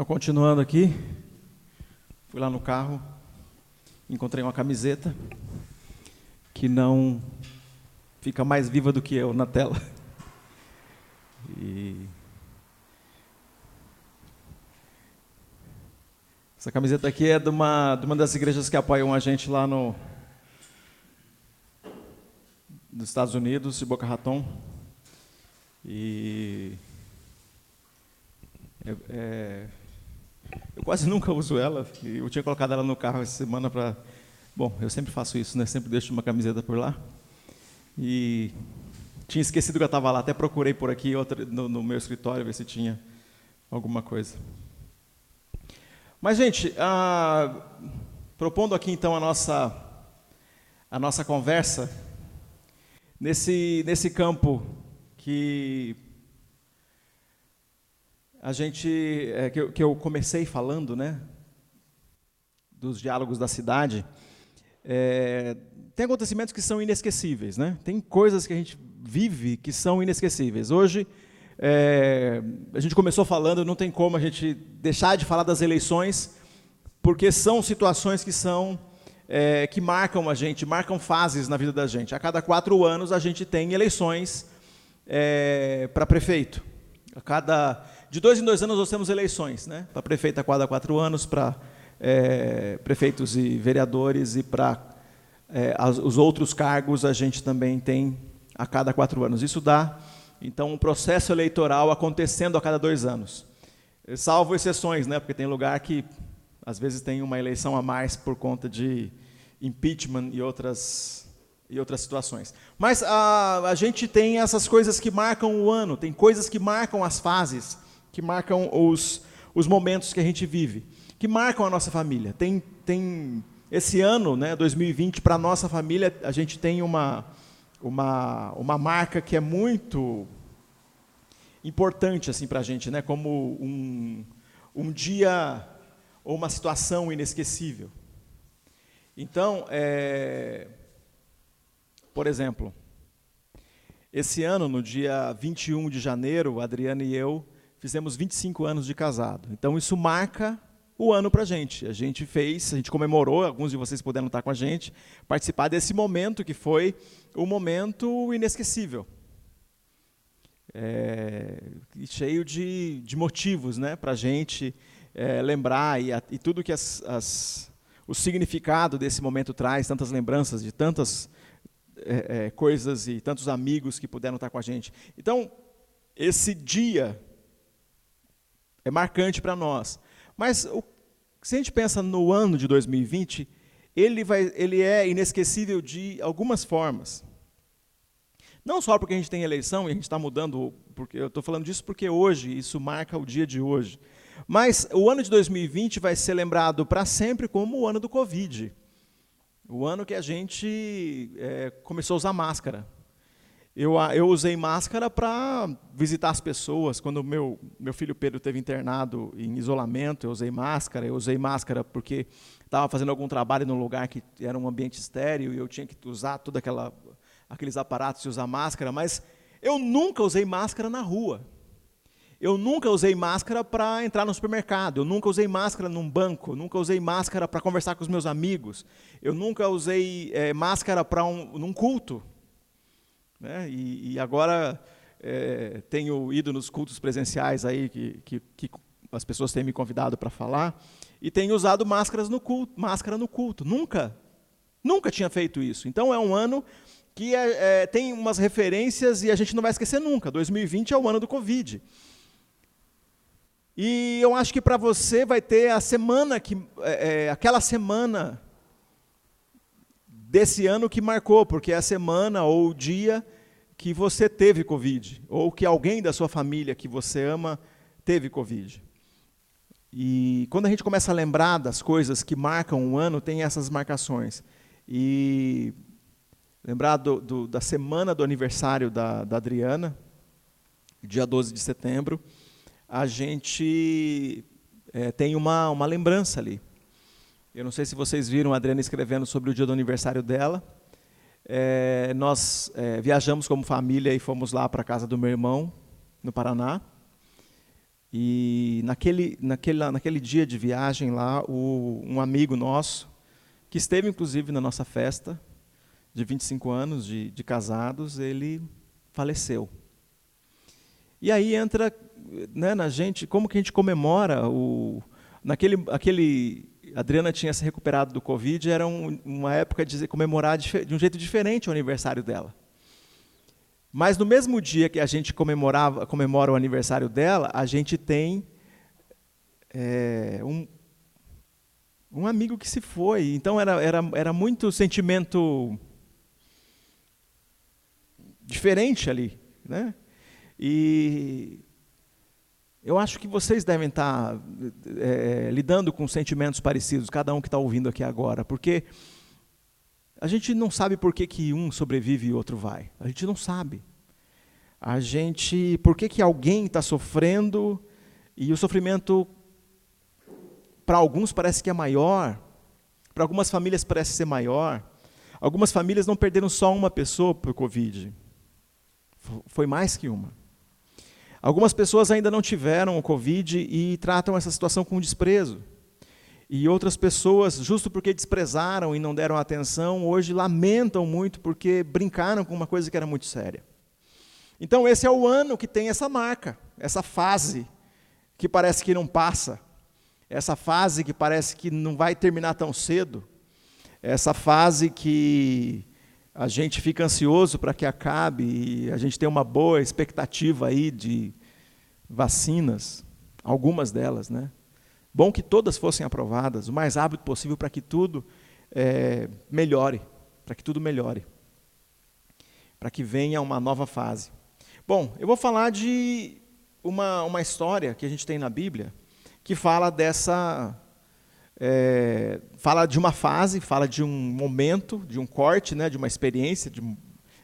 Então, continuando aqui, fui lá no carro, encontrei uma camiseta que não fica mais viva do que eu na tela. E essa camiseta aqui é de uma, de uma das igrejas que apoiam a gente lá no nos Estados Unidos, de Boca Raton. E é, é, eu quase nunca uso ela. Eu tinha colocado ela no carro essa semana para. Bom, eu sempre faço isso, né? Sempre deixo uma camiseta por lá. E tinha esquecido que eu estava lá. Até procurei por aqui outra, no, no, meu escritório ver se tinha alguma coisa. Mas, gente, ah, propondo aqui então a nossa a nossa conversa nesse nesse campo que a gente é, que, eu, que, eu, comecei falando, né, dos diálogos da cidade, é, tem acontecimentos que são inesquecíveis, né? Tem coisas que a gente vive que são inesquecíveis. Hoje é, a gente começou falando, não tem como a gente deixar de falar das eleições, porque são situações que são é, que marcam a gente, marcam fases na vida da gente. A cada quatro anos a gente tem eleições é, para prefeito. A cada de dois em dois anos nós temos eleições, né? Para prefeito a cada quatro anos, para é, prefeitos e vereadores e para é, os outros cargos a gente também tem a cada quatro anos. Isso dá então um processo eleitoral acontecendo a cada dois anos, salvo exceções, né? Porque tem lugar que às vezes tem uma eleição a mais por conta de impeachment e outras e outras situações. Mas a, a gente tem essas coisas que marcam o ano, tem coisas que marcam as fases que marcam os, os momentos que a gente vive, que marcam a nossa família. Tem, tem esse ano, né, 2020, para a nossa família, a gente tem uma, uma, uma marca que é muito importante assim, para a gente, né, como um, um dia ou uma situação inesquecível. Então, é, por exemplo, esse ano, no dia 21 de janeiro, a Adriana e eu fizemos 25 anos de casado. Então isso marca o ano para a gente. A gente fez, a gente comemorou, alguns de vocês puderam estar com a gente, participar desse momento que foi um momento inesquecível. É, cheio de, de, motivos né, para a gente é, lembrar e, a, e, tudo que as, as, o significado desse momento traz, tantas lembranças de tantas é, é coisas e tantos amigos que puderam estar com a gente. Então, esse dia é marcante para nós. Mas o, se a gente pensa no ano de 2020, ele, vai, ele é inesquecível de algumas formas. Não só porque a gente tem eleição e a gente está mudando, porque eu estou falando disso porque hoje, isso marca o dia de hoje. Mas o ano de 2020 vai ser lembrado para sempre como o ano do Covid. O ano que a gente é, começou a usar máscara. Eu, eu usei máscara para visitar as pessoas. Quando meu, meu filho Pedro teve internado em isolamento, eu usei máscara. Eu usei máscara porque estava fazendo algum trabalho num lugar que era um ambiente estéreo e eu tinha que usar todos aqueles aparatos e usar máscara. Mas eu nunca usei máscara na rua. Eu nunca usei máscara para entrar no supermercado. Eu nunca usei máscara num banco. Eu nunca usei máscara para conversar com os meus amigos. Eu nunca usei é, máscara para um, num culto. Né? E, e agora é, tenho ido nos cultos presenciais aí que, que, que as pessoas têm me convidado para falar e tenho usado máscaras no culto, máscara no culto. Nunca, nunca tinha feito isso. Então é um ano que é, é, tem umas referências e a gente não vai esquecer nunca. 2020 é o ano do Covid. E eu acho que para você vai ter a semana que, é, é, aquela semana desse ano que marcou, porque é a semana ou o dia que você teve Covid, ou que alguém da sua família que você ama teve Covid. E quando a gente começa a lembrar das coisas que marcam um ano, tem essas marcações. E lembrar do, do, da semana do aniversário da, da Adriana, dia 12 de setembro, a gente é, tem uma, uma lembrança ali. Eu não sei se vocês viram a Adriana escrevendo sobre o dia do aniversário dela. É, nós é, viajamos como família e fomos lá para a casa do meu irmão, no Paraná. E naquele, naquele, naquele dia de viagem lá, o, um amigo nosso, que esteve inclusive na nossa festa de 25 anos de, de casados, ele faleceu. E aí entra né, na gente, como que a gente comemora o naquele aquele Adriana tinha se recuperado do Covid, era um, uma época de comemorar de, um jeito diferente o aniversário dela. Mas no mesmo dia que a gente comemorava, comemora o aniversário dela, a gente tem é, um, um amigo que se foi. Então era, era, era muito sentimento diferente ali. Né? E eu acho que vocês devem estar é, lidando com sentimentos parecidos, cada um que está ouvindo aqui agora, porque a gente não sabe por que, que um sobrevive e outro vai. A gente não sabe. A gente, por que, que alguém está sofrendo e o sofrimento para alguns parece que é maior, para algumas famílias parece ser maior. Algumas famílias não perderam só uma pessoa por Covid, foi mais que uma. Algumas pessoas ainda não tiveram o Covid e tratam essa situação com desprezo. E outras pessoas, justo porque desprezaram e não deram atenção, hoje lamentam muito porque brincaram com uma coisa que era muito séria. Então, esse é o ano que tem essa marca, essa fase que parece que não passa, essa fase que parece que não vai terminar tão cedo, essa fase que a gente fica ansioso para que acabe e a gente tem uma boa expectativa aí de vacinas, algumas delas, né? Bom que todas fossem aprovadas o mais rápido possível para que tudo é, melhore, para que tudo melhore, para que venha uma nova fase. Bom, eu vou falar de uma, uma história que a gente tem na Bíblia que fala dessa. É, fala de uma fase, fala de um momento, de um corte, né, de uma experiência, de,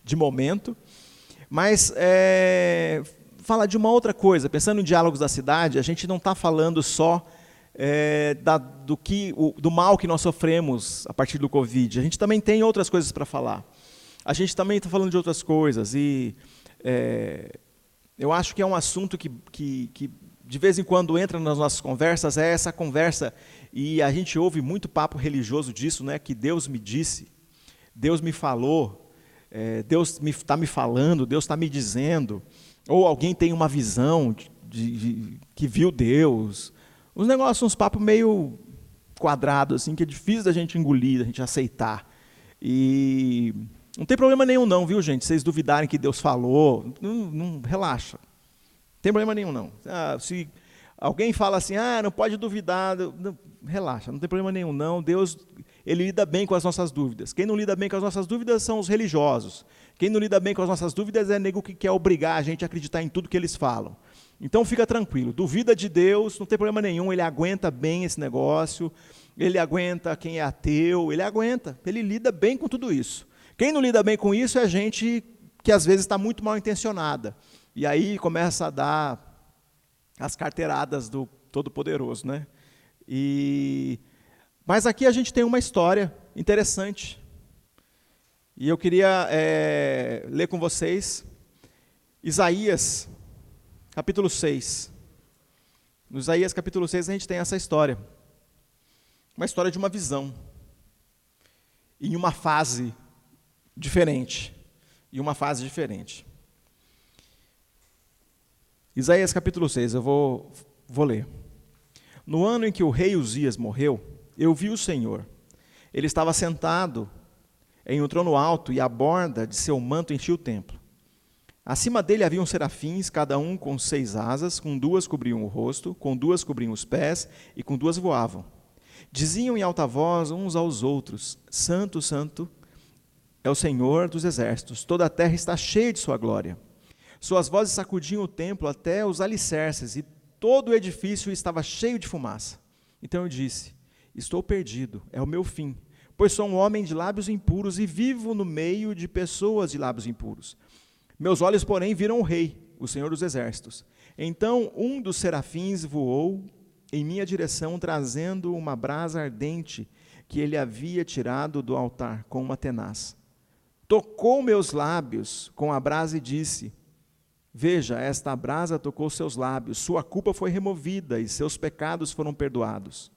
de momento, mas é, fala de uma outra coisa. Pensando em diálogos da cidade, a gente não está falando só é, da, do, que, o, do mal que nós sofremos a partir do Covid. A gente também tem outras coisas para falar. A gente também está falando de outras coisas. E é, eu acho que é um assunto que, que, que, de vez em quando entra nas nossas conversas, é essa conversa. E a gente ouve muito papo religioso disso, né? que Deus me disse, Deus me falou, é, Deus está me, tá me falando, Deus está me dizendo. Ou alguém tem uma visão de, de, de, que viu Deus Uns negócios, uns papos meio quadrados, assim, que é difícil da gente engolir, da gente aceitar. E não tem problema nenhum não, viu, gente? Vocês duvidarem que Deus falou, não, não relaxa. Não tem problema nenhum não. Ah, se alguém fala assim, ah, não pode duvidar, não, relaxa, não tem problema nenhum não. Deus, ele lida bem com as nossas dúvidas. Quem não lida bem com as nossas dúvidas são os religiosos. Quem não lida bem com as nossas dúvidas é nego que quer obrigar a gente a acreditar em tudo que eles falam. Então fica tranquilo, duvida de Deus, não tem problema nenhum, ele aguenta bem esse negócio, ele aguenta quem é ateu, ele aguenta, ele lida bem com tudo isso. Quem não lida bem com isso é gente que às vezes está muito mal intencionada. E aí começa a dar as carteiradas do Todo-Poderoso. Né? E... Mas aqui a gente tem uma história interessante. E eu queria é, ler com vocês Isaías capítulo 6. No Isaías capítulo 6 a gente tem essa história. Uma história de uma visão. Em uma fase diferente. Em uma fase diferente. Isaías capítulo 6, eu vou, vou ler. No ano em que o rei Uzias morreu, eu vi o Senhor. Ele estava sentado em um trono alto e a borda de seu manto enchia o templo. Acima dele haviam serafins, cada um com seis asas, com duas cobriam o rosto, com duas cobriam os pés e com duas voavam. Diziam em alta voz uns aos outros: Santo, Santo é o Senhor dos exércitos, toda a terra está cheia de sua glória. Suas vozes sacudiam o templo até os alicerces, e todo o edifício estava cheio de fumaça. Então eu disse: Estou perdido, é o meu fim, pois sou um homem de lábios impuros e vivo no meio de pessoas de lábios impuros. Meus olhos, porém, viram o Rei, o Senhor dos Exércitos. Então um dos serafins voou em minha direção, trazendo uma brasa ardente que ele havia tirado do altar com uma tenaz. Tocou meus lábios com a brasa e disse: Veja, esta brasa tocou seus lábios, sua culpa foi removida e seus pecados foram perdoados.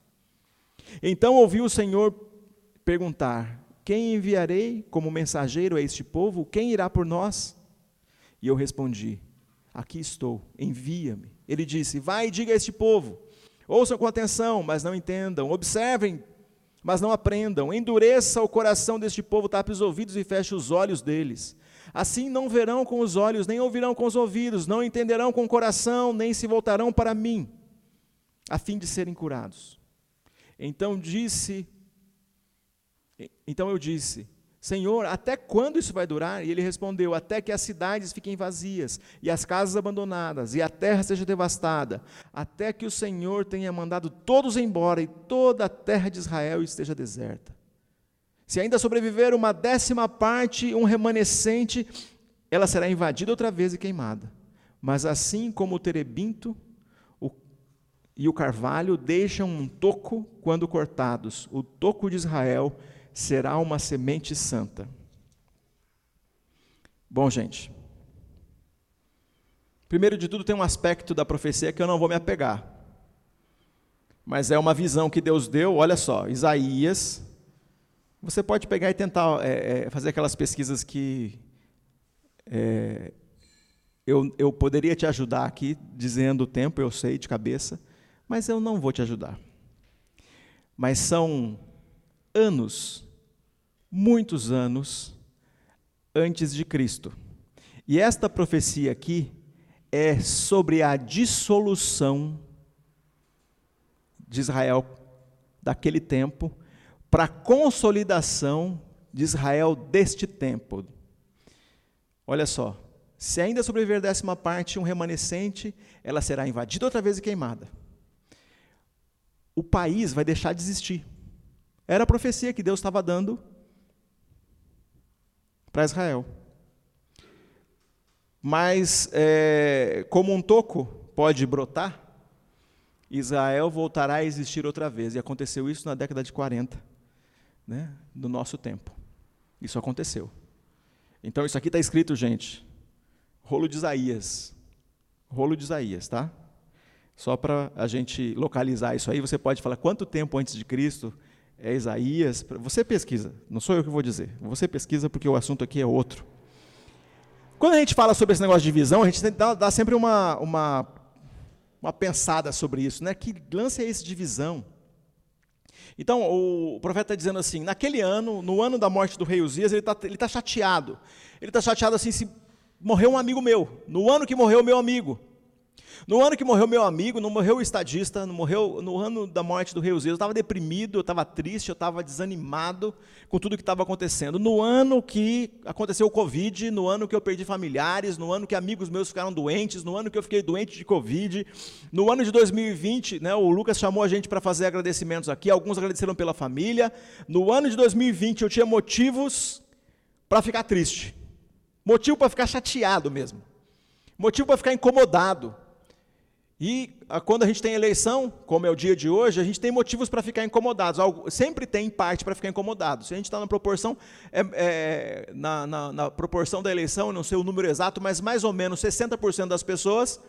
Então ouviu o Senhor perguntar: Quem enviarei como mensageiro a este povo? Quem irá por nós? E eu respondi: Aqui estou, envia-me. Ele disse: Vai e diga a este povo: Ouçam com atenção, mas não entendam. Observem, mas não aprendam. Endureça o coração deste povo, tape os ouvidos e feche os olhos deles Assim não verão com os olhos, nem ouvirão com os ouvidos, não entenderão com o coração, nem se voltarão para mim, a fim de serem curados. Então disse, então eu disse, Senhor, até quando isso vai durar? E ele respondeu: Até que as cidades fiquem vazias, e as casas abandonadas, e a terra seja devastada, até que o Senhor tenha mandado todos embora e toda a terra de Israel esteja deserta. Se ainda sobreviver uma décima parte, um remanescente, ela será invadida outra vez e queimada. Mas assim como o terebinto o, e o carvalho deixam um toco quando cortados, o toco de Israel será uma semente santa. Bom, gente. Primeiro de tudo, tem um aspecto da profecia que eu não vou me apegar. Mas é uma visão que Deus deu, olha só, Isaías você pode pegar e tentar é, é, fazer aquelas pesquisas que é, eu, eu poderia te ajudar aqui, dizendo o tempo, eu sei de cabeça, mas eu não vou te ajudar. Mas são anos, muitos anos, antes de Cristo. E esta profecia aqui é sobre a dissolução de Israel daquele tempo para a consolidação de Israel deste tempo. Olha só, se ainda sobreviver décima parte, um remanescente, ela será invadida outra vez e queimada. O país vai deixar de existir. Era a profecia que Deus estava dando para Israel. Mas, é, como um toco pode brotar, Israel voltará a existir outra vez. E aconteceu isso na década de 40 né, do nosso tempo. Isso aconteceu. Então, isso aqui está escrito, gente. Rolo de Isaías. Rolo de Isaías, tá? Só para a gente localizar isso aí, você pode falar quanto tempo antes de Cristo é Isaías. Você pesquisa, não sou eu que vou dizer. Você pesquisa porque o assunto aqui é outro. Quando a gente fala sobre esse negócio de visão, a gente dá, dá sempre uma, uma, uma pensada sobre isso. Né? Que lance é esse de visão? Então, o profeta está dizendo assim: naquele ano, no ano da morte do rei Uzias, ele está ele tá chateado. Ele está chateado assim: se morreu um amigo meu, no ano que morreu meu amigo. No ano que morreu meu amigo, não morreu o estadista, não morreu no ano da morte do rei Uzias, eu estava deprimido, eu estava triste, eu estava desanimado com tudo que estava acontecendo. No ano que aconteceu o Covid, no ano que eu perdi familiares, no ano que amigos meus ficaram doentes, no ano que eu fiquei doente de Covid, no ano de 2020, né, o Lucas chamou a gente para fazer agradecimentos aqui, alguns agradeceram pela família. No ano de 2020 eu tinha motivos para ficar triste, motivo para ficar chateado mesmo, motivo para ficar incomodado. E ah, quando a gente tem eleição, como é o dia de hoje, a gente tem motivos para ficar incomodados. sempre tem parte para ficar incomodado. Se a gente está na proporção, é, é, na, na, na, proporção da eleição, não sei o número exato, mas mais ou menos 60% das pessoas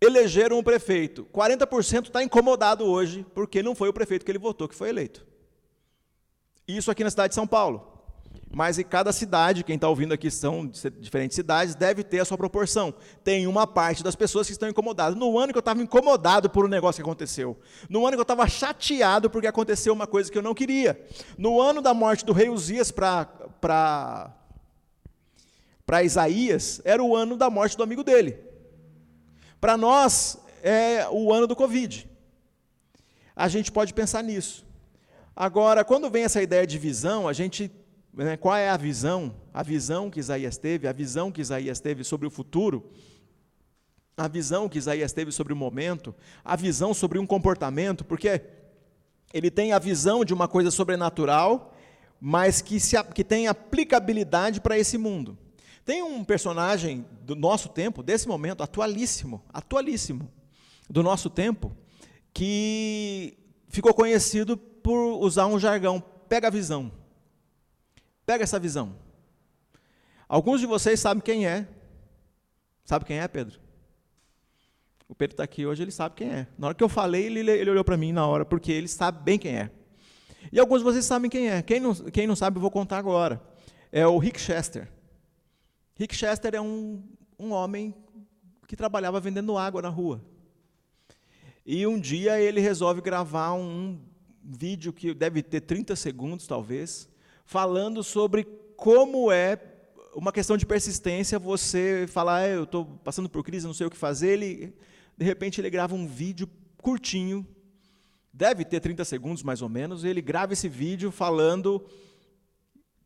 elegeram o prefeito. 40% está incomodado hoje porque não foi o prefeito que ele votou que foi eleito. Isso aqui na cidade de São Paulo. Mas em cada cidade, quem está ouvindo aqui são diferentes cidades, deve ter a sua proporção. Tem uma parte das pessoas que estão incomodadas. No ano que eu estava incomodado por um negócio que aconteceu. No ano que eu estava chateado porque aconteceu uma coisa que eu não queria. No ano da morte do rei Uzias para Isaías, era o ano da morte do amigo dele. Para nós, é o ano do Covid. A gente pode pensar nisso. Agora, quando vem essa ideia de visão, a gente né, qual é a visão, a visão que Isaías teve, a visão que Isaías teve sobre o futuro, a visão que Isaías teve sobre o momento, a visão sobre um comportamento, porque ele tem a visão de uma coisa sobrenatural, mas que, se, que tem aplicabilidade para esse mundo. Tem um personagem do nosso tempo, desse momento, atualíssimo, atualíssimo, do nosso tempo, que ficou conhecido por usar um jargão, pega a visão. Pega essa visão. Alguns de vocês sabem quem é. Sabe quem é, Pedro? O Pedro está aqui hoje, ele sabe quem é. Na hora que eu falei, ele, ele olhou para mim na hora, porque ele sabe bem quem é. E alguns de vocês sabem quem é. Quem não, quem não sabe, eu vou contar agora. É o Rick Chester. Rick Chester é um, um homem que trabalhava vendendo água na rua. E um dia ele resolve gravar um vídeo que deve ter 30 segundos, talvez, falando sobre como é uma questão de persistência você falar, ah, eu estou passando por crise, não sei o que fazer. Ele, de repente, ele grava um vídeo curtinho, deve ter 30 segundos mais ou menos, e ele grava esse vídeo falando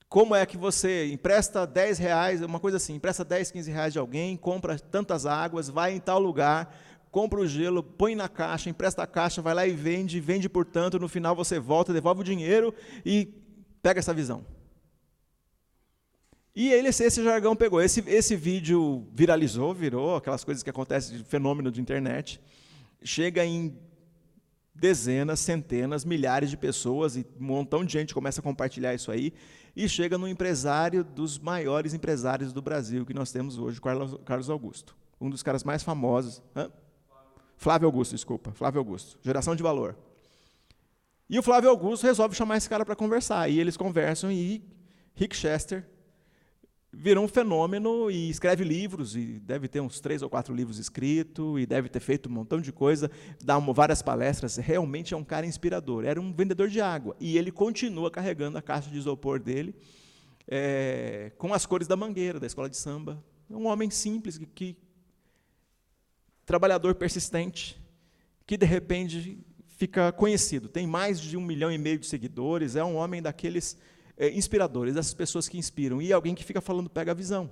como é que você empresta 10 reais, uma coisa assim, empresta 10, 15 reais de alguém, compra tantas águas, vai em tal lugar, compra o gelo, põe na caixa, empresta a caixa, vai lá e vende, vende por tanto, no final você volta, devolve o dinheiro e pega essa visão. E ele, esse jargão pegou. Esse, esse vídeo viralizou, virou aquelas coisas que acontecem de fenômeno de internet. Chega em dezenas, centenas, milhares de pessoas e um montão de gente começa a compartilhar isso aí e chega no empresário dos maiores empresários do Brasil que nós temos hoje, Carlos Augusto, um dos caras mais famosos. Hã? Flávio Augusto, desculpa, Flávio Augusto, geração de valor. E o Flávio Augusto resolve chamar esse cara para conversar e eles conversam e Rick Chester virou um fenômeno e escreve livros, e deve ter uns três ou quatro livros escritos, e deve ter feito um montão de coisa, dá várias palestras, realmente é um cara inspirador. Era um vendedor de água, e ele continua carregando a caixa de isopor dele é, com as cores da mangueira, da escola de samba. É um homem simples, que, que trabalhador persistente, que de repente fica conhecido, tem mais de um milhão e meio de seguidores, é um homem daqueles é, inspiradores, dessas pessoas que inspiram, e alguém que fica falando pega a visão.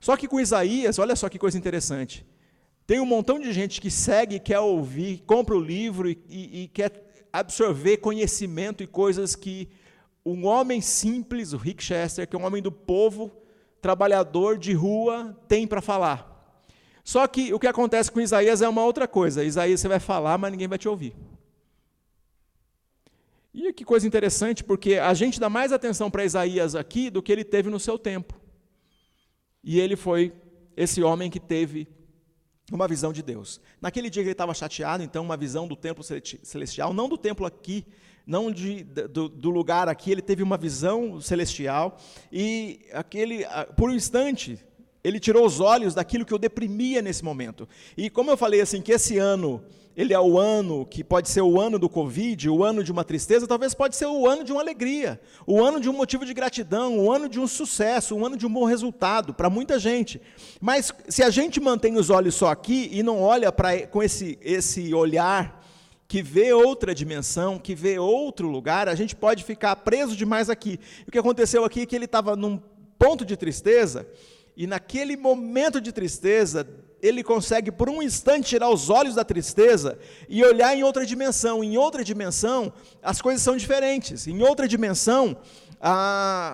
Só que com Isaías, olha só que coisa interessante. Tem um montão de gente que segue, quer ouvir, compra o livro e, e, e quer absorver conhecimento e coisas que um homem simples, o Rick Chester, que é um homem do povo, trabalhador de rua, tem para falar. Só que o que acontece com Isaías é uma outra coisa. Isaías você vai falar, mas ninguém vai te ouvir. E que coisa interessante, porque a gente dá mais atenção para Isaías aqui do que ele teve no seu tempo. E ele foi esse homem que teve uma visão de Deus. Naquele dia que ele estava chateado, então, uma visão do templo celestial, não do templo aqui, não de, do, do, lugar aqui, ele teve uma visão celestial, e aquele, por um instante, ele tirou os olhos daquilo que o deprimia nesse momento. E como eu falei assim, que esse ano ele é o ano que pode ser o ano do Covid, o ano de uma tristeza, talvez pode ser o ano de uma alegria, o ano de um motivo de gratidão, o ano de um sucesso, o ano de um bom resultado para muita gente. Mas se a gente mantém os olhos só aqui e não olha para com esse, esse olhar que vê outra dimensão, que vê outro lugar, a gente pode ficar preso demais aqui. O que aconteceu aqui é que ele estava num ponto de tristeza, e naquele momento de tristeza, ele consegue por um instante tirar os olhos da tristeza e olhar em outra dimensão. Em outra dimensão, as coisas são diferentes. Em outra dimensão,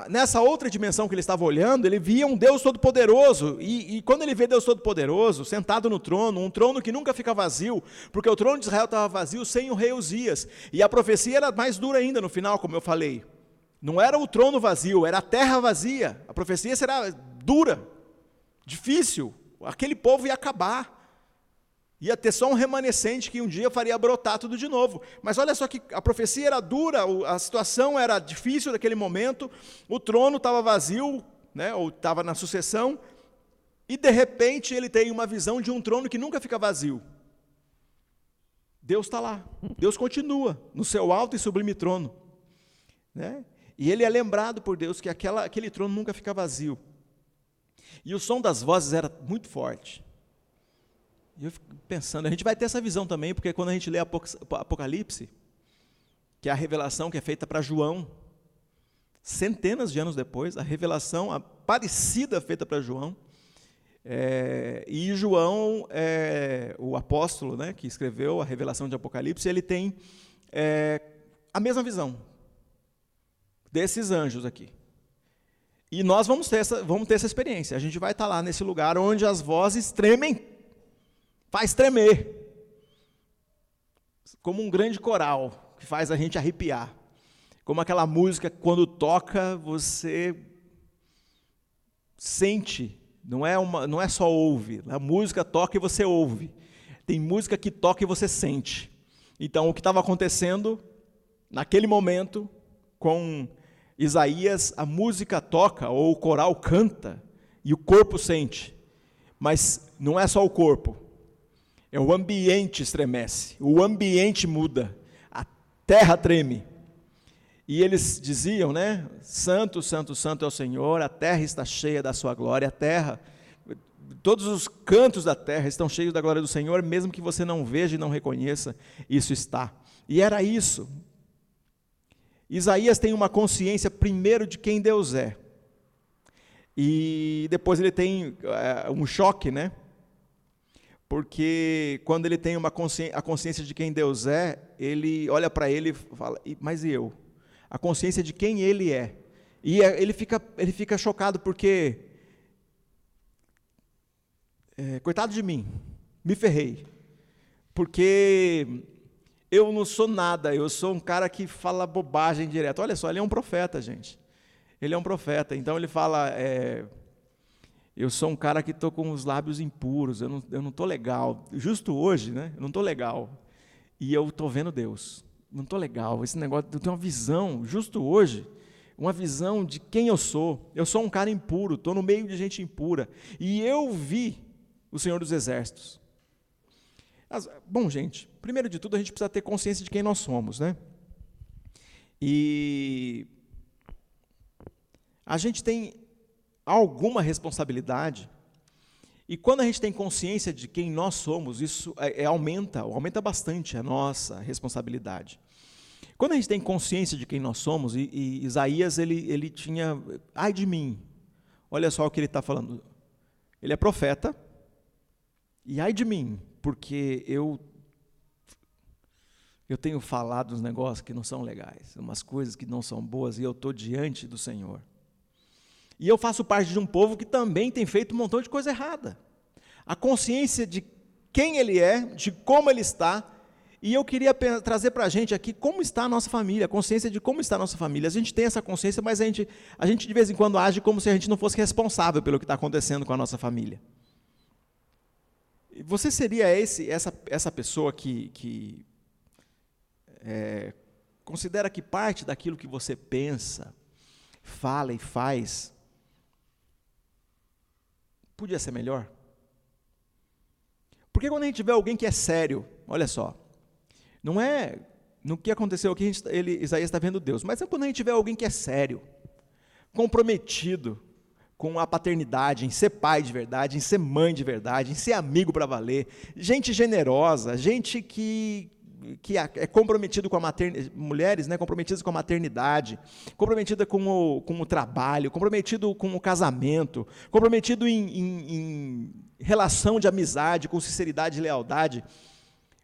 nessa outra dimensão que ele estava olhando, ele via um Deus Todo-Poderoso. E, e, quando ele vê Deus Todo-Poderoso, sentado no trono, um trono que nunca fica vazio, porque o trono de Israel estava vazio sem o rei Uzias. E a profecia era mais dura ainda no final, como eu falei. Não era o trono vazio, era a terra vazia. A profecia será dura, difícil aquele povo ia acabar. Ia ter só um remanescente que um dia faria brotar tudo de novo. Mas olha só que a profecia era dura, a situação era difícil naquele momento, o trono estava vazio, né, ou estava na sucessão, e de repente ele tem uma visão de um trono que nunca fica vazio. Deus está lá, Deus continua no seu alto e sublime trono. Né? E ele é lembrado por Deus que aquela, aquele trono nunca fica vazio. E o som das vozes era muito forte. E eu fico pensando, a gente vai ter essa visão também, porque quando a gente lê Apocalipse, que é a revelação que é feita para João, centenas de anos depois, a revelação parecida feita para João, é, e João, é, o apóstolo né, que escreveu a revelação de Apocalipse, ele tem é, a mesma visão desses anjos aqui. E nós vamos ter, essa, vamos ter essa experiência. A gente vai estar lá nesse lugar onde as vozes tremem, faz tremer. Como um grande coral que faz a gente arrepiar. Como aquela música quando toca você sente Não é, uma, não é só ouve. A música toca e você ouve. Tem música que toca e você sente. Então, o que estava acontecendo naquele momento com Isaías, a música toca ou o coral canta e o corpo sente. Mas não é só o corpo. É o ambiente estremece, o ambiente muda, a terra treme. E eles diziam, né? Santo, santo, santo é o Senhor, a terra está cheia da sua glória, a terra, todos os cantos da terra estão cheios da glória do Senhor, mesmo que você não veja e não reconheça, isso está. E era isso. Isaías tem uma consciência primeiro de quem Deus é. E depois ele tem é, um choque, né? porque quando ele tem uma consciência, a consciência de quem Deus é, ele olha para ele e fala, mas e eu? A consciência de quem ele é. E é, ele fica, ele fica chocado porque, é, coitado de mim, me ferrei, porque eu não sou nada, eu sou um cara que fala bobagem direto. Olha só, ele é um profeta, gente. Ele é um profeta, então ele fala, é, eu sou um cara que estou com os lábios impuros, eu não, eu não estou legal. Justo hoje, né? Eu não estou legal. E eu estou vendo Deus. Não estou legal. Esse negócio, eu tenho uma visão, justo hoje, uma visão de quem eu sou. Eu sou um cara impuro, estou no meio de gente impura. E eu vi o Senhor dos Exércitos. As, bom, gente, primeiro de tudo a gente precisa ter consciência de quem nós somos, né? E a gente tem alguma responsabilidade. E quando a gente tem consciência de quem nós somos, isso é, é, aumenta, aumenta bastante a nossa responsabilidade. Quando a gente tem consciência de quem nós somos, e, e Isaías ele, ele tinha, ai de mim, olha só o que ele está falando. Ele é profeta, e ai de mim, porque eu eu tenho falado uns negócios que não são legais, umas coisas que não são boas, e eu estou diante do Senhor. E eu faço parte de um povo que também tem feito um montão de coisa errada. A consciência de quem ele é, de como ele está, e eu queria trazer para a gente aqui como está a nossa família, a consciência de como está a nossa família. A gente tem essa consciência, mas a gente, a gente de vez em quando age como se a gente não fosse responsável pelo que está acontecendo com a nossa família. Você seria esse, essa, essa pessoa que, que é, considera que parte daquilo que você pensa, fala e faz Podia ser melhor? Porque quando a gente vê alguém que é sério, olha só, não é no que aconteceu aqui, gente, ele, Isaías está vendo Deus, mas é quando a gente vê alguém que é sério, comprometido com a paternidade, em ser pai de verdade, em ser mãe de verdade, em ser amigo para valer, gente generosa, gente que, que é, comprometido com a maternidade, mulheres né, comprometidas com a maternidade, comprometida com o, com o trabalho, comprometido com o casamento, comprometido em, em, em relação de amizade, com sinceridade e lealdade.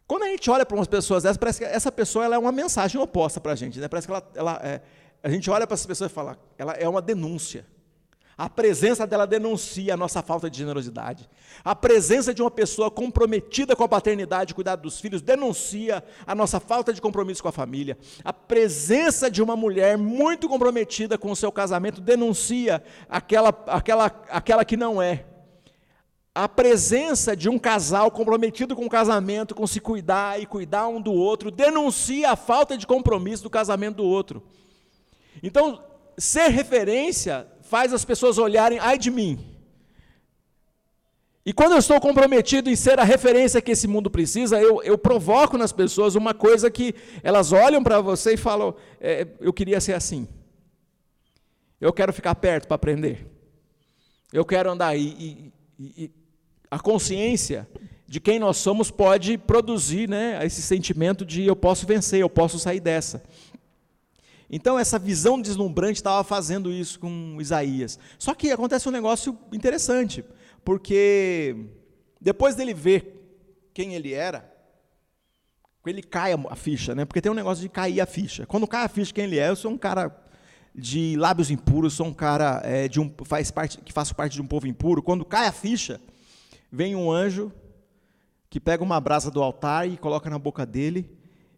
Quando a gente olha para umas pessoas dessas, parece que essa pessoa ela é uma mensagem oposta para a gente. Né? Parece que ela, ela é, a gente olha para essa pessoa e fala, ela é uma denúncia. A presença dela denuncia a nossa falta de generosidade. A presença de uma pessoa comprometida com a paternidade e cuidado dos filhos denuncia a nossa falta de compromisso com a família. A presença de uma mulher muito comprometida com o seu casamento denuncia aquela, aquela, aquela que não é. A presença de um casal comprometido com o casamento, com se cuidar e cuidar um do outro, denuncia a falta de compromisso do casamento do outro. Então, ser referência faz as pessoas olharem, ai de mim. E quando eu estou comprometido em ser a referência que esse mundo precisa, eu, eu provoco nas pessoas uma coisa que elas olham para você e falam: é, eu queria ser assim. Eu quero ficar perto para aprender. Eu quero andar. E, e, e, a consciência de quem nós somos pode produzir né, esse sentimento de eu posso vencer, eu posso sair dessa. Então, essa visão deslumbrante estava fazendo isso com Isaías. Só que acontece um negócio interessante, porque depois dele ver quem ele era, ele cai a ficha, né? Porque tem um negócio de cair a ficha. Quando cai a ficha quem ele é, eu sou um cara de lábios impuros, sou um cara é, de um, faz parte, que faço parte de um povo impuro. Quando cai a ficha, vem um anjo que pega uma brasa do altar e coloca na boca dele,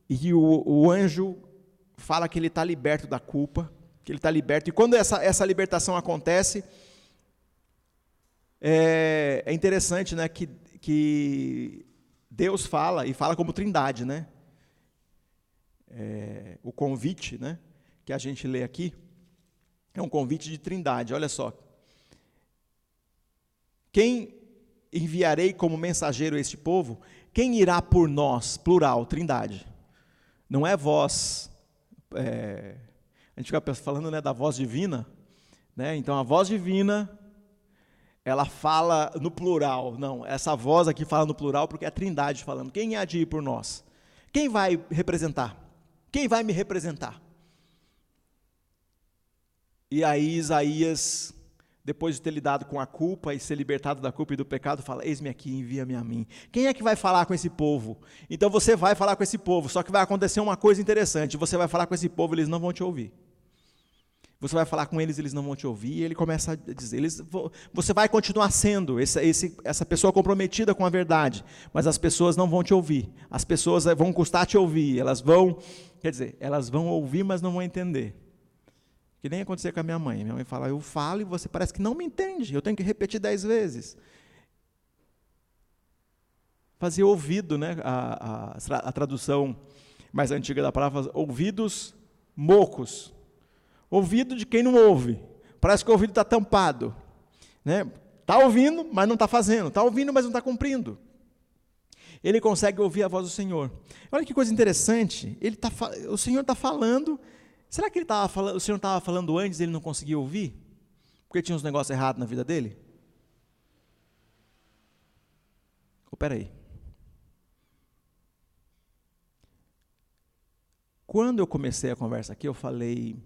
e o, o anjo fala que ele está liberto da culpa, que ele está liberto. E quando essa, essa libertação acontece, é, é interessante né, que, que Deus fala, e fala como trindade, né? É, o convite né, que a gente lê aqui é um convite de trindade, olha só. Quem enviarei como mensageiro este povo? Quem irá por nós? Plural, trindade. Não é voz. É, a gente fica falando né, da voz divina. Né? Então, a voz divina, ela fala no plural. Não, essa voz aqui fala no plural porque é a trindade falando. Quem há de ir por nós? Quem vai representar? Quem vai me representar? E aí Isaías, depois de ter lidado com a culpa e ser libertado da culpa e do pecado, fala: Eis-me aqui, envia-me a mim. Quem é que vai falar com esse povo? Então você vai falar com esse povo, só que vai acontecer uma coisa interessante: você vai falar com esse povo, eles não vão te ouvir. Você vai falar com eles, eles não vão te ouvir, e ele começa a dizer: eles, você vai continuar sendo esse, esse, essa pessoa comprometida com a verdade, mas as pessoas não vão te ouvir. As pessoas vão custar te ouvir, elas vão, quer dizer, elas vão ouvir, mas não vão entender. Que nem acontecia com a minha mãe. Minha mãe fala, eu falo e você parece que não me entende. Eu tenho que repetir dez vezes. Fazia ouvido, né? A, a, a tradução mais antiga da palavra, ouvidos mocos. Ouvido de quem não ouve. Parece que o ouvido está tampado. Né? Está ouvindo, mas não está fazendo. Está ouvindo, mas não está cumprindo. Ele consegue ouvir a voz do Senhor. Olha que coisa interessante. Ele tá, o Senhor está falando Será que ele tava falando, o Senhor estava falando antes e ele não conseguia ouvir? Porque tinha uns negócios errados na vida dele? Oh, peraí. Quando eu comecei a conversa aqui, eu falei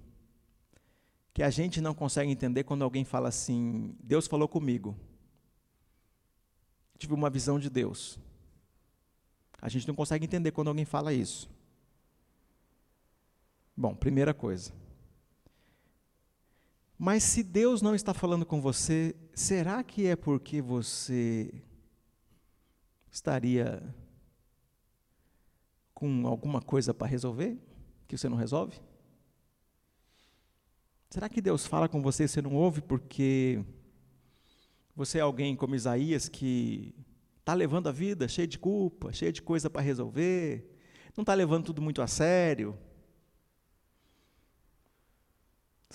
que a gente não consegue entender quando alguém fala assim: Deus falou comigo. Tive uma visão de Deus. A gente não consegue entender quando alguém fala isso. Bom, primeira coisa. Mas se Deus não está falando com você, será que é porque você estaria com alguma coisa para resolver que você não resolve? Será que Deus fala com você e você não ouve porque você é alguém como Isaías que está levando a vida cheia de culpa, cheia de coisa para resolver, não está levando tudo muito a sério?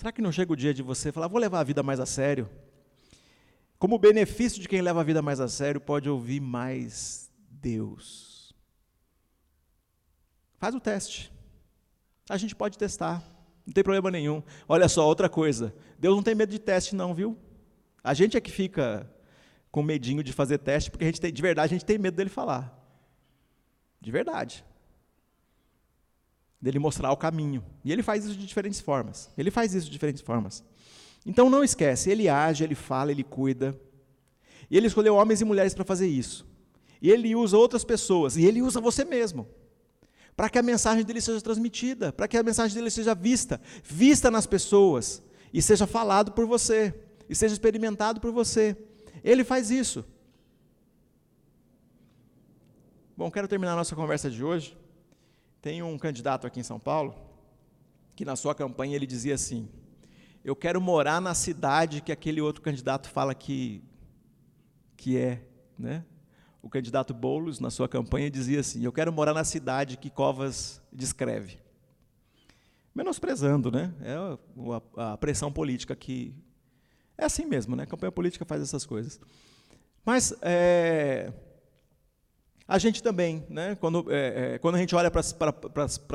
Será que não chega o dia de você falar, vou levar a vida mais a sério? Como benefício de quem leva a vida mais a sério, pode ouvir mais Deus. Faz o teste. A gente pode testar. Não tem problema nenhum. Olha só, outra coisa. Deus não tem medo de teste, não, viu? A gente é que fica com medinho de fazer teste, porque a gente tem, de verdade a gente tem medo dele falar. De verdade dele mostrar o caminho. E ele faz isso de diferentes formas. Ele faz isso de diferentes formas. Então não esquece, ele age, ele fala, ele cuida. E ele escolheu homens e mulheres para fazer isso. E ele usa outras pessoas, e ele usa você mesmo. Para que a mensagem dele seja transmitida, para que a mensagem dele seja vista, vista nas pessoas, e seja falado por você, e seja experimentado por você. Ele faz isso. Bom, quero terminar a nossa conversa de hoje tem um candidato aqui em São Paulo que na sua campanha ele dizia assim: Eu quero morar na cidade que aquele outro candidato fala que que é, né? O candidato Boulos na sua campanha dizia assim: Eu quero morar na cidade que Covas descreve. Menosprezando, né? É a, a pressão política que é assim mesmo, né? A campanha política faz essas coisas. Mas é, a gente também, né, quando, é, é, quando a gente olha para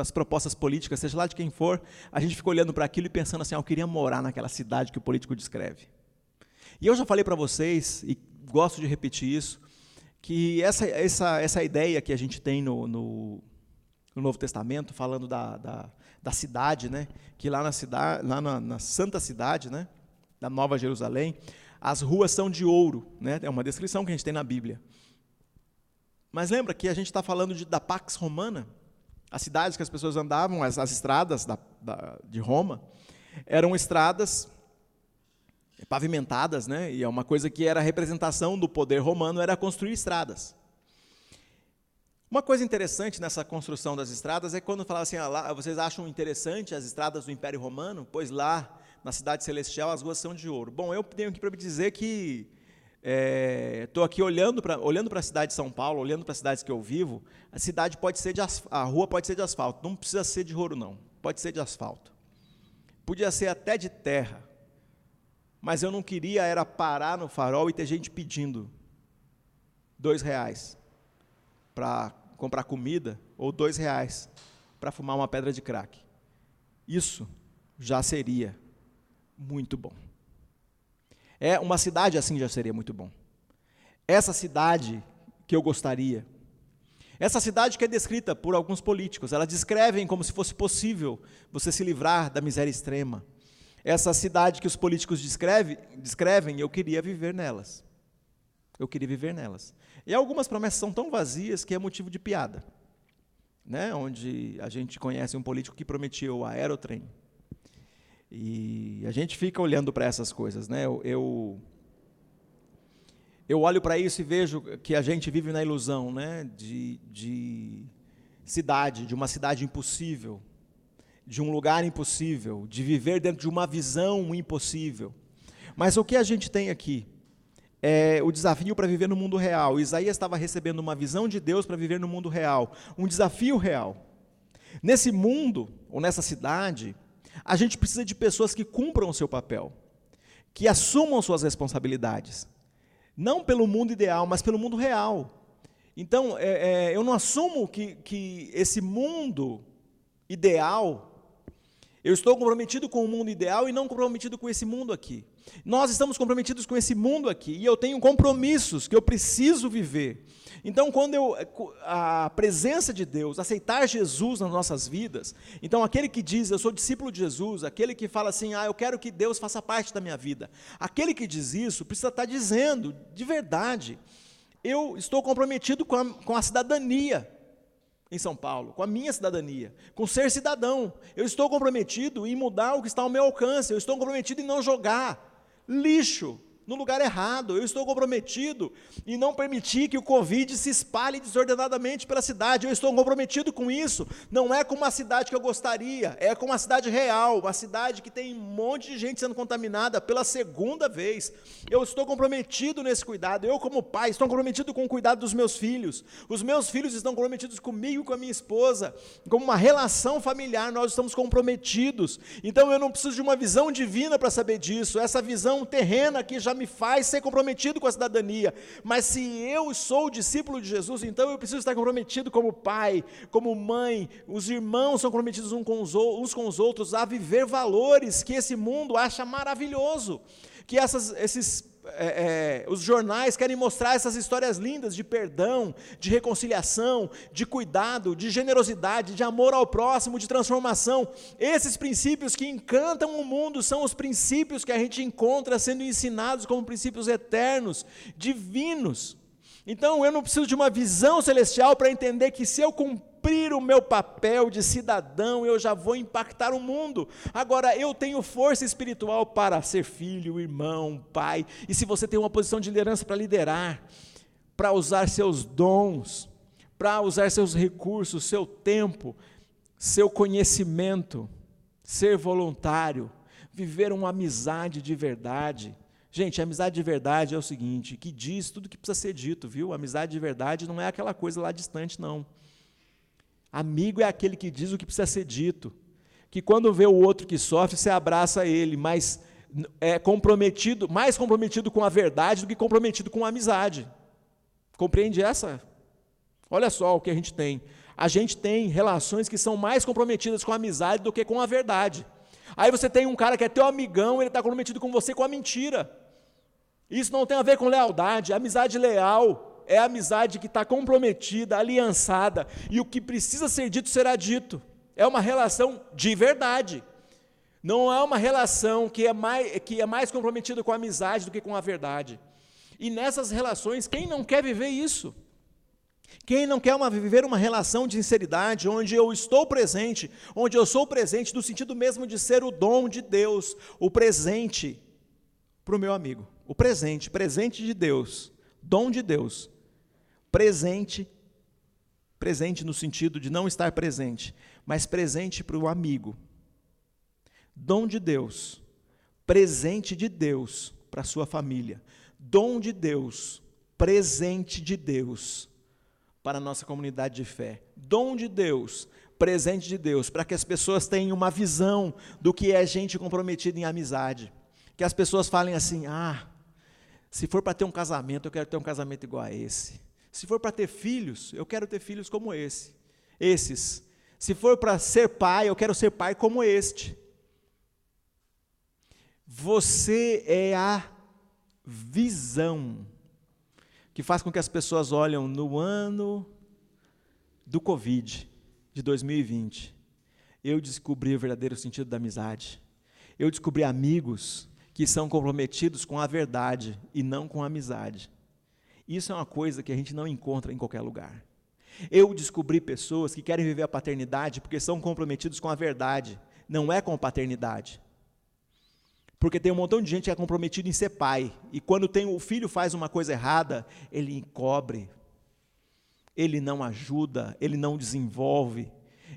as propostas políticas, seja lá de quem for, a gente fica olhando para aquilo e pensando assim, ah, eu queria morar naquela cidade que o político descreve. E eu já falei para vocês, e gosto de repetir isso, que essa, essa, essa ideia que a gente tem no, no, no Novo Testamento, falando da, da, da, cidade, né, que lá, na, cidade, lá na, na Santa Cidade, né, da Nova Jerusalém, as ruas são de ouro, né, é uma descrição que a gente tem na Bíblia. Mas lembra que a gente está falando de, da Pax Romana? As cidades que as pessoas andavam, as, as estradas da, da, de Roma, eram estradas pavimentadas, né? E é uma coisa que era a representação do poder romano era construir estradas. Uma coisa interessante nessa construção das estradas é quando falava assim, ah, lá, vocês acham interessante as estradas do Império Romano? Pois lá, na cidade celestial, as ruas são de ouro. Bom, eu tenho aqui para me dizer que Estou é, aqui olhando para olhando a cidade de São Paulo, olhando para as cidades que eu vivo. A cidade pode ser de a rua pode ser de asfalto, não precisa ser de ouro não, pode ser de asfalto. Podia ser até de terra, mas eu não queria era parar no farol e ter gente pedindo dois reais para comprar comida ou dois reais para fumar uma pedra de crack. Isso já seria muito bom. É uma cidade assim já seria muito bom. Essa cidade que eu gostaria. Essa cidade que é descrita por alguns políticos, elas descrevem como se fosse possível você se livrar da miséria extrema. Essa cidade que os políticos descreve, descrevem, eu queria viver nelas. Eu queria viver nelas. E algumas promessas são tão vazias que é motivo de piada. Né? Onde a gente conhece um político que prometia o aerotrem, e a gente fica olhando para essas coisas, né? Eu, eu, eu olho para isso e vejo que a gente vive na ilusão, né? De, de cidade, de uma cidade impossível, de um lugar impossível, de viver dentro de uma visão impossível. Mas o que a gente tem aqui é o desafio para viver no mundo real. Isaías estava recebendo uma visão de Deus para viver no mundo real, um desafio real. Nesse mundo, ou nessa cidade, a gente precisa de pessoas que cumpram o seu papel, que assumam suas responsabilidades. Não pelo mundo ideal, mas pelo mundo real. Então, é, é, eu não assumo que, que esse mundo ideal eu estou comprometido com o mundo ideal e não comprometido com esse mundo aqui. Nós estamos comprometidos com esse mundo aqui e eu tenho compromissos que eu preciso viver. Então, quando eu a presença de Deus, aceitar Jesus nas nossas vidas, então aquele que diz eu sou discípulo de Jesus, aquele que fala assim, ah, eu quero que Deus faça parte da minha vida, aquele que diz isso precisa estar dizendo de verdade, eu estou comprometido com a, com a cidadania em São Paulo, com a minha cidadania, com ser cidadão. Eu estou comprometido em mudar o que está ao meu alcance, eu estou comprometido em não jogar lixo no lugar errado. Eu estou comprometido em não permitir que o Covid se espalhe desordenadamente pela cidade. Eu estou comprometido com isso. Não é com uma cidade que eu gostaria, é com uma cidade real, uma cidade que tem um monte de gente sendo contaminada pela segunda vez. Eu estou comprometido nesse cuidado. Eu, como pai, estou comprometido com o cuidado dos meus filhos. Os meus filhos estão comprometidos comigo com a minha esposa. Como uma relação familiar, nós estamos comprometidos. Então eu não preciso de uma visão divina para saber disso. Essa visão terrena aqui já me faz ser comprometido com a cidadania. Mas se eu sou discípulo de Jesus, então eu preciso estar comprometido como pai, como mãe. Os irmãos são comprometidos uns com os, uns com os outros a viver valores que esse mundo acha maravilhoso. Que essas, esses é, é, os jornais querem mostrar essas histórias lindas de perdão, de reconciliação, de cuidado, de generosidade, de amor ao próximo, de transformação. Esses princípios que encantam o mundo são os princípios que a gente encontra sendo ensinados como princípios eternos, divinos. Então eu não preciso de uma visão celestial para entender que se eu cumprir o meu papel de cidadão, eu já vou impactar o mundo. Agora, eu tenho força espiritual para ser filho, irmão, pai. E se você tem uma posição de liderança para liderar, para usar seus dons, para usar seus recursos, seu tempo, seu conhecimento, ser voluntário, viver uma amizade de verdade. Gente, amizade de verdade é o seguinte, que diz tudo que precisa ser dito, viu? Amizade de verdade não é aquela coisa lá distante, não. Amigo é aquele que diz o que precisa ser dito. Que quando vê o outro que sofre, você abraça ele, mas é comprometido, mais comprometido com a verdade do que comprometido com a amizade. Compreende essa? Olha só o que a gente tem. A gente tem relações que são mais comprometidas com a amizade do que com a verdade. Aí você tem um cara que é teu amigão, ele está comprometido com você com a mentira. Isso não tem a ver com lealdade, amizade leal é a amizade que está comprometida, aliançada, e o que precisa ser dito será dito. É uma relação de verdade. Não é uma relação que é mais, que é mais comprometida com a amizade do que com a verdade. E nessas relações, quem não quer viver isso? Quem não quer uma, viver uma relação de sinceridade, onde eu estou presente, onde eu sou presente, no sentido mesmo de ser o dom de Deus, o presente para o meu amigo, o presente, presente de Deus, dom de Deus, presente, presente no sentido de não estar presente, mas presente para o amigo. Dom de Deus, presente de Deus para a sua família. dom de Deus, presente de Deus para a nossa comunidade de fé. Dom de Deus, presente de Deus, para que as pessoas tenham uma visão do que é gente comprometida em amizade. Que as pessoas falem assim: ah, se for para ter um casamento, eu quero ter um casamento igual a esse. Se for para ter filhos, eu quero ter filhos como esse. Esses. Se for para ser pai, eu quero ser pai como este. Você é a visão que faz com que as pessoas olham no ano do Covid de 2020. Eu descobri o verdadeiro sentido da amizade. Eu descobri amigos que são comprometidos com a verdade e não com a amizade. Isso é uma coisa que a gente não encontra em qualquer lugar. Eu descobri pessoas que querem viver a paternidade porque são comprometidos com a verdade, não é com a paternidade. Porque tem um montão de gente que é comprometido em ser pai, e quando tem, o filho faz uma coisa errada, ele encobre, ele não ajuda, ele não desenvolve,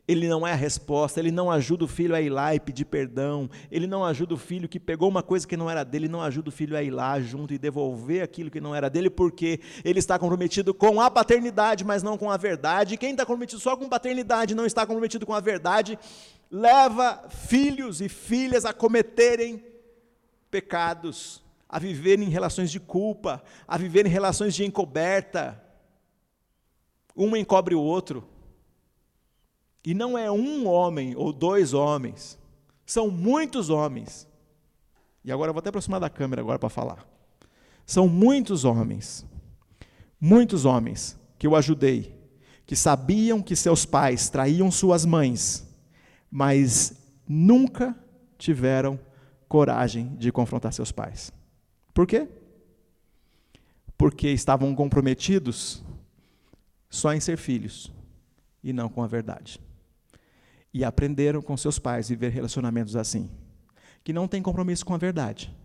ele não é a resposta, ele não ajuda o filho a ir lá e pedir perdão, ele não ajuda o filho que pegou uma coisa que não era dele, não ajuda o filho a ir lá junto e devolver aquilo que não era dele, porque ele está comprometido com a paternidade, mas não com a verdade. Quem está comprometido só com paternidade, não está comprometido com a verdade, leva filhos e filhas a cometerem pecados, a viverem em relações de culpa, a viverem em relações de encoberta. Um encobre o outro. E não é um homem ou dois homens, são muitos homens. E agora eu vou até aproximar da câmera agora para falar. São muitos homens, muitos homens que eu ajudei, que sabiam que seus pais traíam suas mães, mas nunca tiveram coragem de confrontar seus pais. Por quê? Porque estavam comprometidos só em ser filhos e não com a verdade e aprenderam com seus pais a viver relacionamentos assim, que não tem compromisso com a verdade,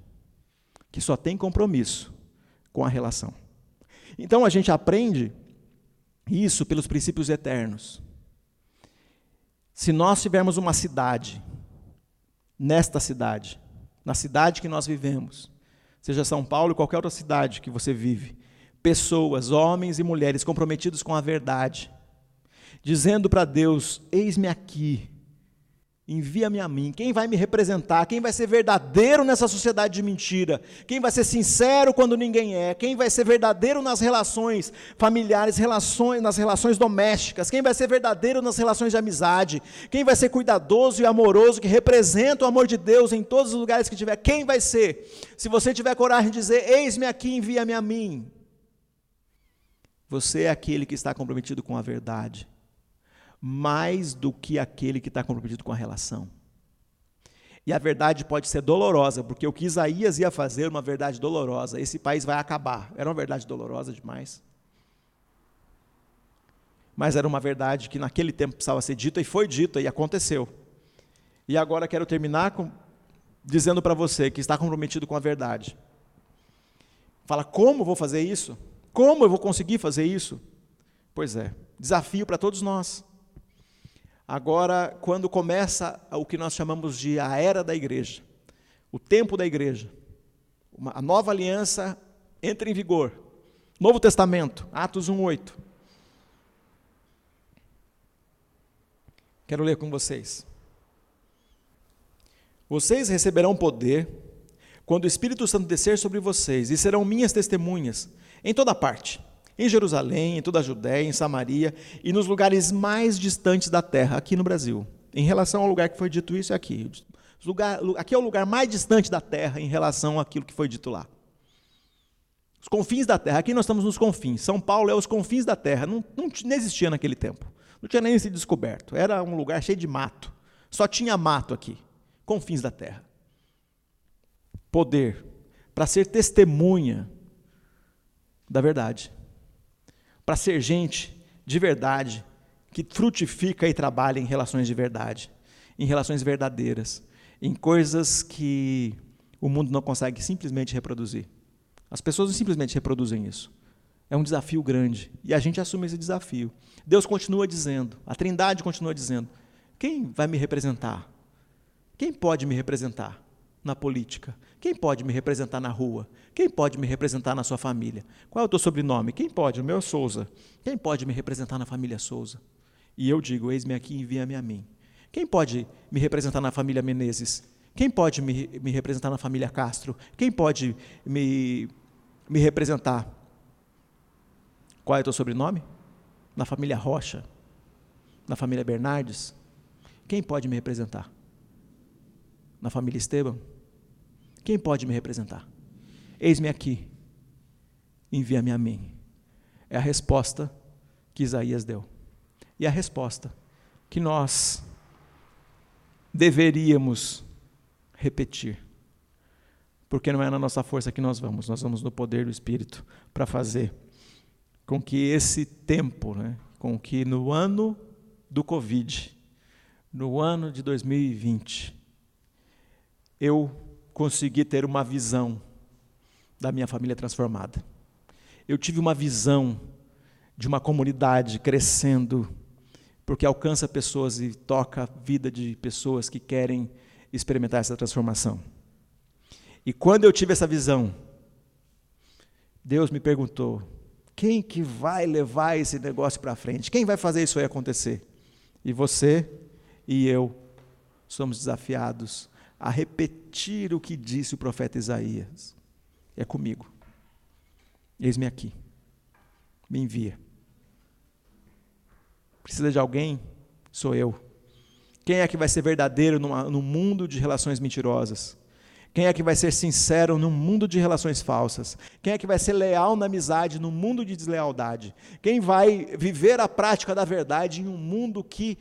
que só tem compromisso com a relação. Então a gente aprende isso pelos princípios eternos. Se nós tivermos uma cidade, nesta cidade, na cidade que nós vivemos, seja São Paulo ou qualquer outra cidade que você vive, pessoas, homens e mulheres comprometidos com a verdade, dizendo para Deus: Eis-me aqui, envia-me a mim. Quem vai me representar? Quem vai ser verdadeiro nessa sociedade de mentira? Quem vai ser sincero quando ninguém é? Quem vai ser verdadeiro nas relações familiares, relações, nas relações domésticas? Quem vai ser verdadeiro nas relações de amizade? Quem vai ser cuidadoso e amoroso que representa o amor de Deus em todos os lugares que tiver? Quem vai ser? Se você tiver coragem de dizer: Eis-me aqui, envia-me a mim. Você é aquele que está comprometido com a verdade mais do que aquele que está comprometido com a relação. E a verdade pode ser dolorosa, porque o que Isaías ia fazer uma verdade dolorosa. Esse país vai acabar. Era uma verdade dolorosa demais. Mas era uma verdade que naquele tempo precisava ser dita e foi dita e aconteceu. E agora quero terminar com, dizendo para você que está comprometido com a verdade. Fala, como vou fazer isso? Como eu vou conseguir fazer isso? Pois é, desafio para todos nós. Agora, quando começa o que nós chamamos de a era da igreja, o tempo da igreja, uma, a nova aliança entra em vigor. Novo Testamento, Atos 1:8. Quero ler com vocês. Vocês receberão poder quando o Espírito Santo descer sobre vocês e serão minhas testemunhas em toda parte em Jerusalém, em toda a Judéia, em Samaria e nos lugares mais distantes da terra, aqui no Brasil. Em relação ao lugar que foi dito isso, é aqui. Lugar, aqui é o lugar mais distante da terra em relação àquilo que foi dito lá. Os confins da terra. Aqui nós estamos nos confins. São Paulo é os confins da terra. Não, não, não existia naquele tempo. Não tinha nem sido descoberto. Era um lugar cheio de mato. Só tinha mato aqui. Confins da terra. Poder para ser testemunha da verdade para ser gente de verdade, que frutifica e trabalha em relações de verdade, em relações verdadeiras, em coisas que o mundo não consegue simplesmente reproduzir. As pessoas simplesmente reproduzem isso. É um desafio grande e a gente assume esse desafio. Deus continua dizendo, a Trindade continua dizendo: quem vai me representar? Quem pode me representar? Na política? Quem pode me representar na rua? Quem pode me representar na sua família? Qual é o teu sobrenome? Quem pode? O meu é Souza. Quem pode me representar na família Souza? E eu digo: Eis-me aqui, envia-me a mim. Quem pode me representar na família Menezes? Quem pode me, me representar na família Castro? Quem pode me, me representar? Qual é o teu sobrenome? Na família Rocha? Na família Bernardes? Quem pode me representar? Na família Esteban? Quem pode me representar? Eis-me aqui, envia-me a mim. É a resposta que Isaías deu. E a resposta que nós deveríamos repetir. Porque não é na nossa força que nós vamos, nós vamos no poder do Espírito para fazer com que esse tempo, né, com que no ano do Covid, no ano de 2020, eu consegui ter uma visão da minha família transformada. Eu tive uma visão de uma comunidade crescendo, porque alcança pessoas e toca a vida de pessoas que querem experimentar essa transformação. E quando eu tive essa visão, Deus me perguntou: quem que vai levar esse negócio para frente? Quem vai fazer isso aí acontecer? E você e eu somos desafiados a repetir o que disse o profeta Isaías. É comigo. Eis-me aqui. Me envia. Precisa de alguém? Sou eu. Quem é que vai ser verdadeiro num mundo de relações mentirosas? Quem é que vai ser sincero num mundo de relações falsas? Quem é que vai ser leal na amizade num mundo de deslealdade? Quem vai viver a prática da verdade em um mundo que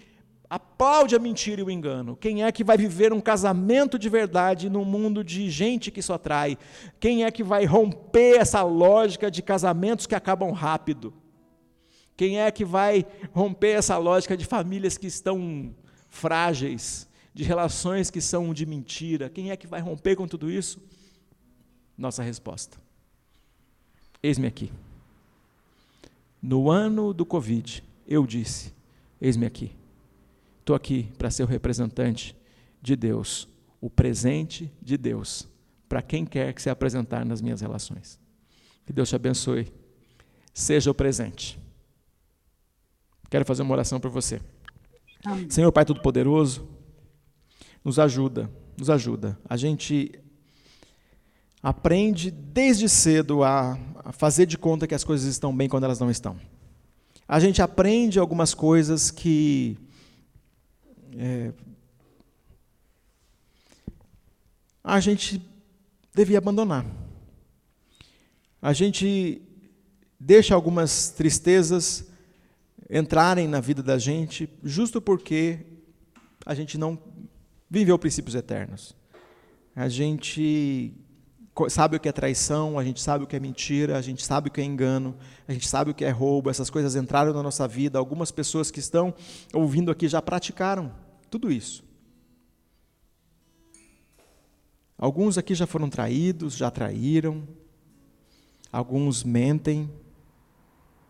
aplaude a mentira e o engano? Quem é que vai viver um casamento de verdade num mundo de gente que só trai? Quem é que vai romper essa lógica de casamentos que acabam rápido? Quem é que vai romper essa lógica de famílias que estão frágeis, de relações que são de mentira. Quem é que vai romper com tudo isso? Nossa resposta. Eis-me aqui. No ano do Covid, eu disse: Eis-me aqui. Estou aqui para ser o representante de Deus, o presente de Deus, para quem quer que se apresentar nas minhas relações. Que Deus te abençoe. Seja o presente. Quero fazer uma oração por você. Amém. Senhor Pai Todo-Poderoso, nos ajuda, nos ajuda. A gente aprende desde cedo a fazer de conta que as coisas estão bem quando elas não estão. A gente aprende algumas coisas que é, a gente devia abandonar. A gente deixa algumas tristezas entrarem na vida da gente, justo porque a gente não viveu princípios eternos. A gente sabe o que é traição, a gente sabe o que é mentira, a gente sabe o que é engano, a gente sabe o que é roubo, essas coisas entraram na nossa vida. Algumas pessoas que estão ouvindo aqui já praticaram tudo isso. Alguns aqui já foram traídos, já traíram. Alguns mentem,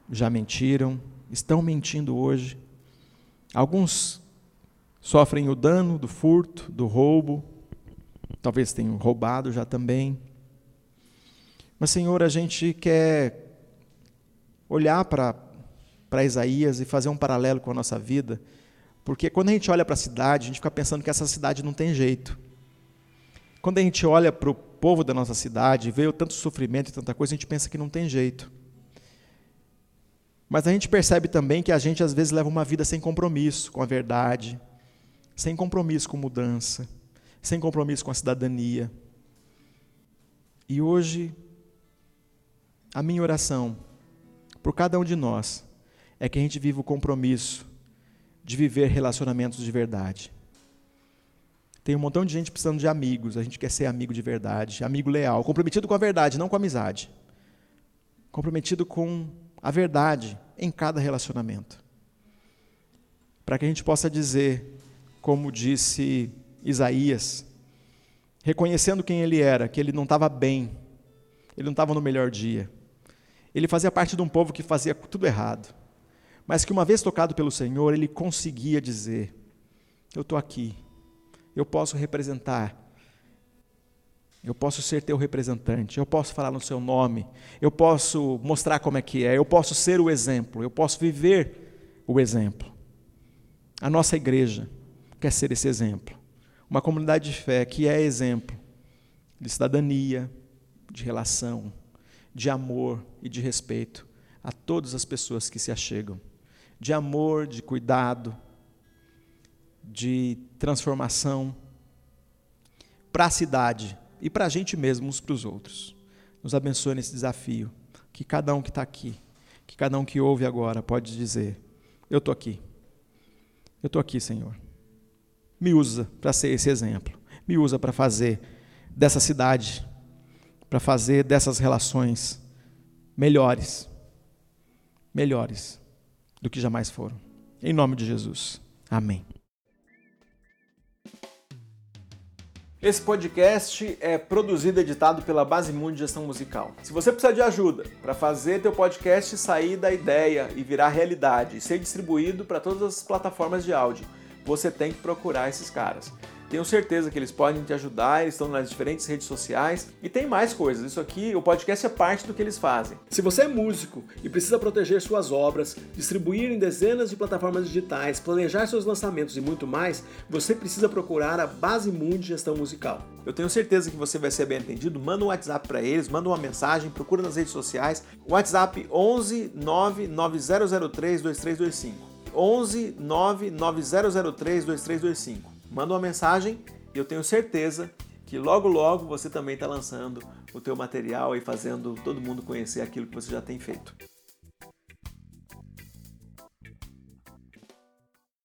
já mentiram estão mentindo hoje. Alguns sofrem o dano do furto, do roubo, talvez tenham roubado já também. Mas, Senhor, a gente quer olhar para Isaías e fazer um paralelo com a nossa vida, porque quando a gente olha para a cidade, a gente fica pensando que essa cidade não tem jeito. Quando a gente olha para o povo da nossa cidade, vê o tanto sofrimento e tanta coisa, a gente pensa que não tem jeito. Mas a gente percebe também que a gente às vezes leva uma vida sem compromisso com a verdade, sem compromisso com mudança, sem compromisso com a cidadania. E hoje, a minha oração por cada um de nós é que a gente viva o compromisso de viver relacionamentos de verdade. Tem um montão de gente precisando de amigos, a gente quer ser amigo de verdade, amigo leal, comprometido com a verdade, não com a amizade. Comprometido com a verdade em cada relacionamento. Para que a gente possa dizer, como disse Isaías, reconhecendo quem ele era, que ele não estava bem, ele não estava no melhor dia. Ele fazia parte de um povo que fazia tudo errado, mas que uma vez tocado pelo Senhor, ele conseguia dizer: Eu estou aqui, eu posso representar Eu posso ser teu representante, eu posso falar no seu nome, eu posso mostrar como é que é, eu posso ser o exemplo, eu posso viver o exemplo. A nossa igreja quer ser esse exemplo. Uma comunidade de fé que é exemplo de cidadania, de relação, de amor e de respeito a todas as pessoas que se achegam. De amor, de cuidado, de transformação para a cidade e para a gente mesmo, uns para os outros. Nos abençoe nesse desafio. Que cada um que está aqui, que cada um que ouve agora pode dizer: Eu estou aqui. Eu estou aqui, Senhor. Me usa para ser esse exemplo. Me usa para fazer dessa cidade, para fazer dessas relações melhores. Melhores do que jamais foram. Em nome de Jesus. Amém. Esse podcast é produzido e editado pela Base Mundo de Gestão Musical. Se você precisar de ajuda para fazer teu podcast sair da ideia e virar realidade e ser distribuído para todas as plataformas de áudio, você tem que procurar esses caras. Tenho certeza que eles podem te ajudar, eles estão nas diferentes redes sociais e tem mais coisas. Isso aqui, o podcast é parte do que eles fazem. Se você é músico e precisa proteger suas obras, distribuir em dezenas de plataformas digitais, planejar seus lançamentos e muito mais, você precisa procurar a Base Mundi Gestão Musical. Eu tenho certeza que você vai ser bem atendido. Manda um WhatsApp para eles, manda uma mensagem, procura nas redes sociais. WhatsApp 11 99003 2325. 11 99003 2325 manda uma mensagem e eu tenho certeza que logo logo você também está lançando o teu material e fazendo todo mundo conhecer aquilo que você já tem feito.